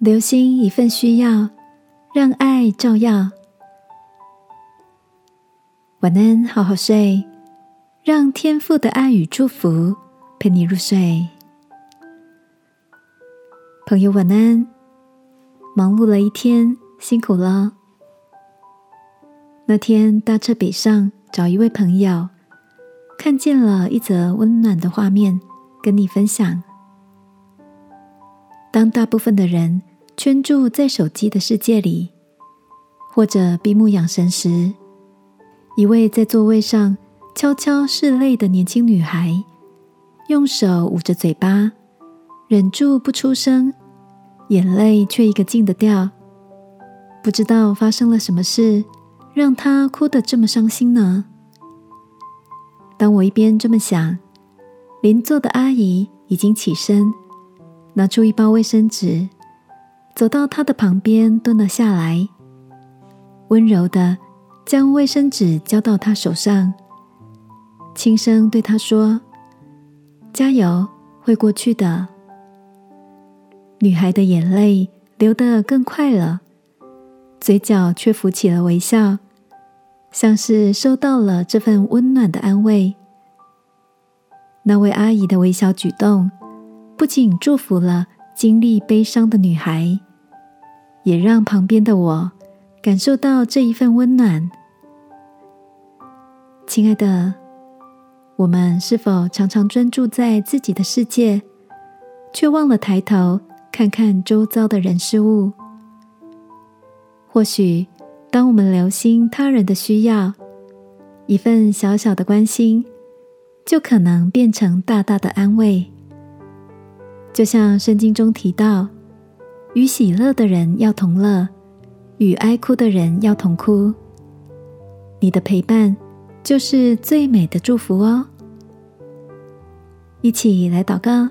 留心一份需要，让爱照耀。晚安，好好睡，让天父的爱与祝福陪你入睡。朋友，晚安。忙碌了一天，辛苦了。那天搭车北上找一位朋友，看见了一则温暖的画面，跟你分享。当大部分的人。圈住在手机的世界里，或者闭目养神时，一位在座位上悄悄拭泪的年轻女孩，用手捂着嘴巴，忍住不出声，眼泪却一个劲的掉。不知道发生了什么事，让她哭得这么伤心呢？当我一边这么想，邻座的阿姨已经起身，拿出一包卫生纸。走到他的旁边，蹲了下来，温柔的将卫生纸交到他手上，轻声对他说：“加油，会过去的。”女孩的眼泪流得更快了，嘴角却浮起了微笑，像是收到了这份温暖的安慰。那位阿姨的微笑举动，不仅祝福了。经历悲伤的女孩，也让旁边的我感受到这一份温暖。亲爱的，我们是否常常专注在自己的世界，却忘了抬头看看周遭的人事物？或许，当我们留心他人的需要，一份小小的关心，就可能变成大大的安慰。就像圣经中提到，与喜乐的人要同乐，与哀哭的人要同哭。你的陪伴就是最美的祝福哦！一起来祷告，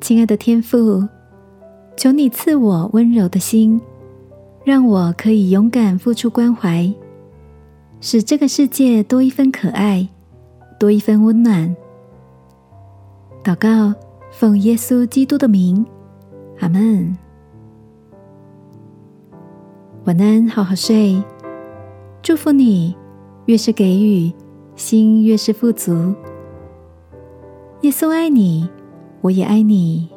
亲爱的天父，求你赐我温柔的心，让我可以勇敢付出关怀，使这个世界多一分可爱，多一分温暖。祷告，奉耶稣基督的名，阿门。晚安，好好睡。祝福你，越是给予，心越是富足。耶稣爱你，我也爱你。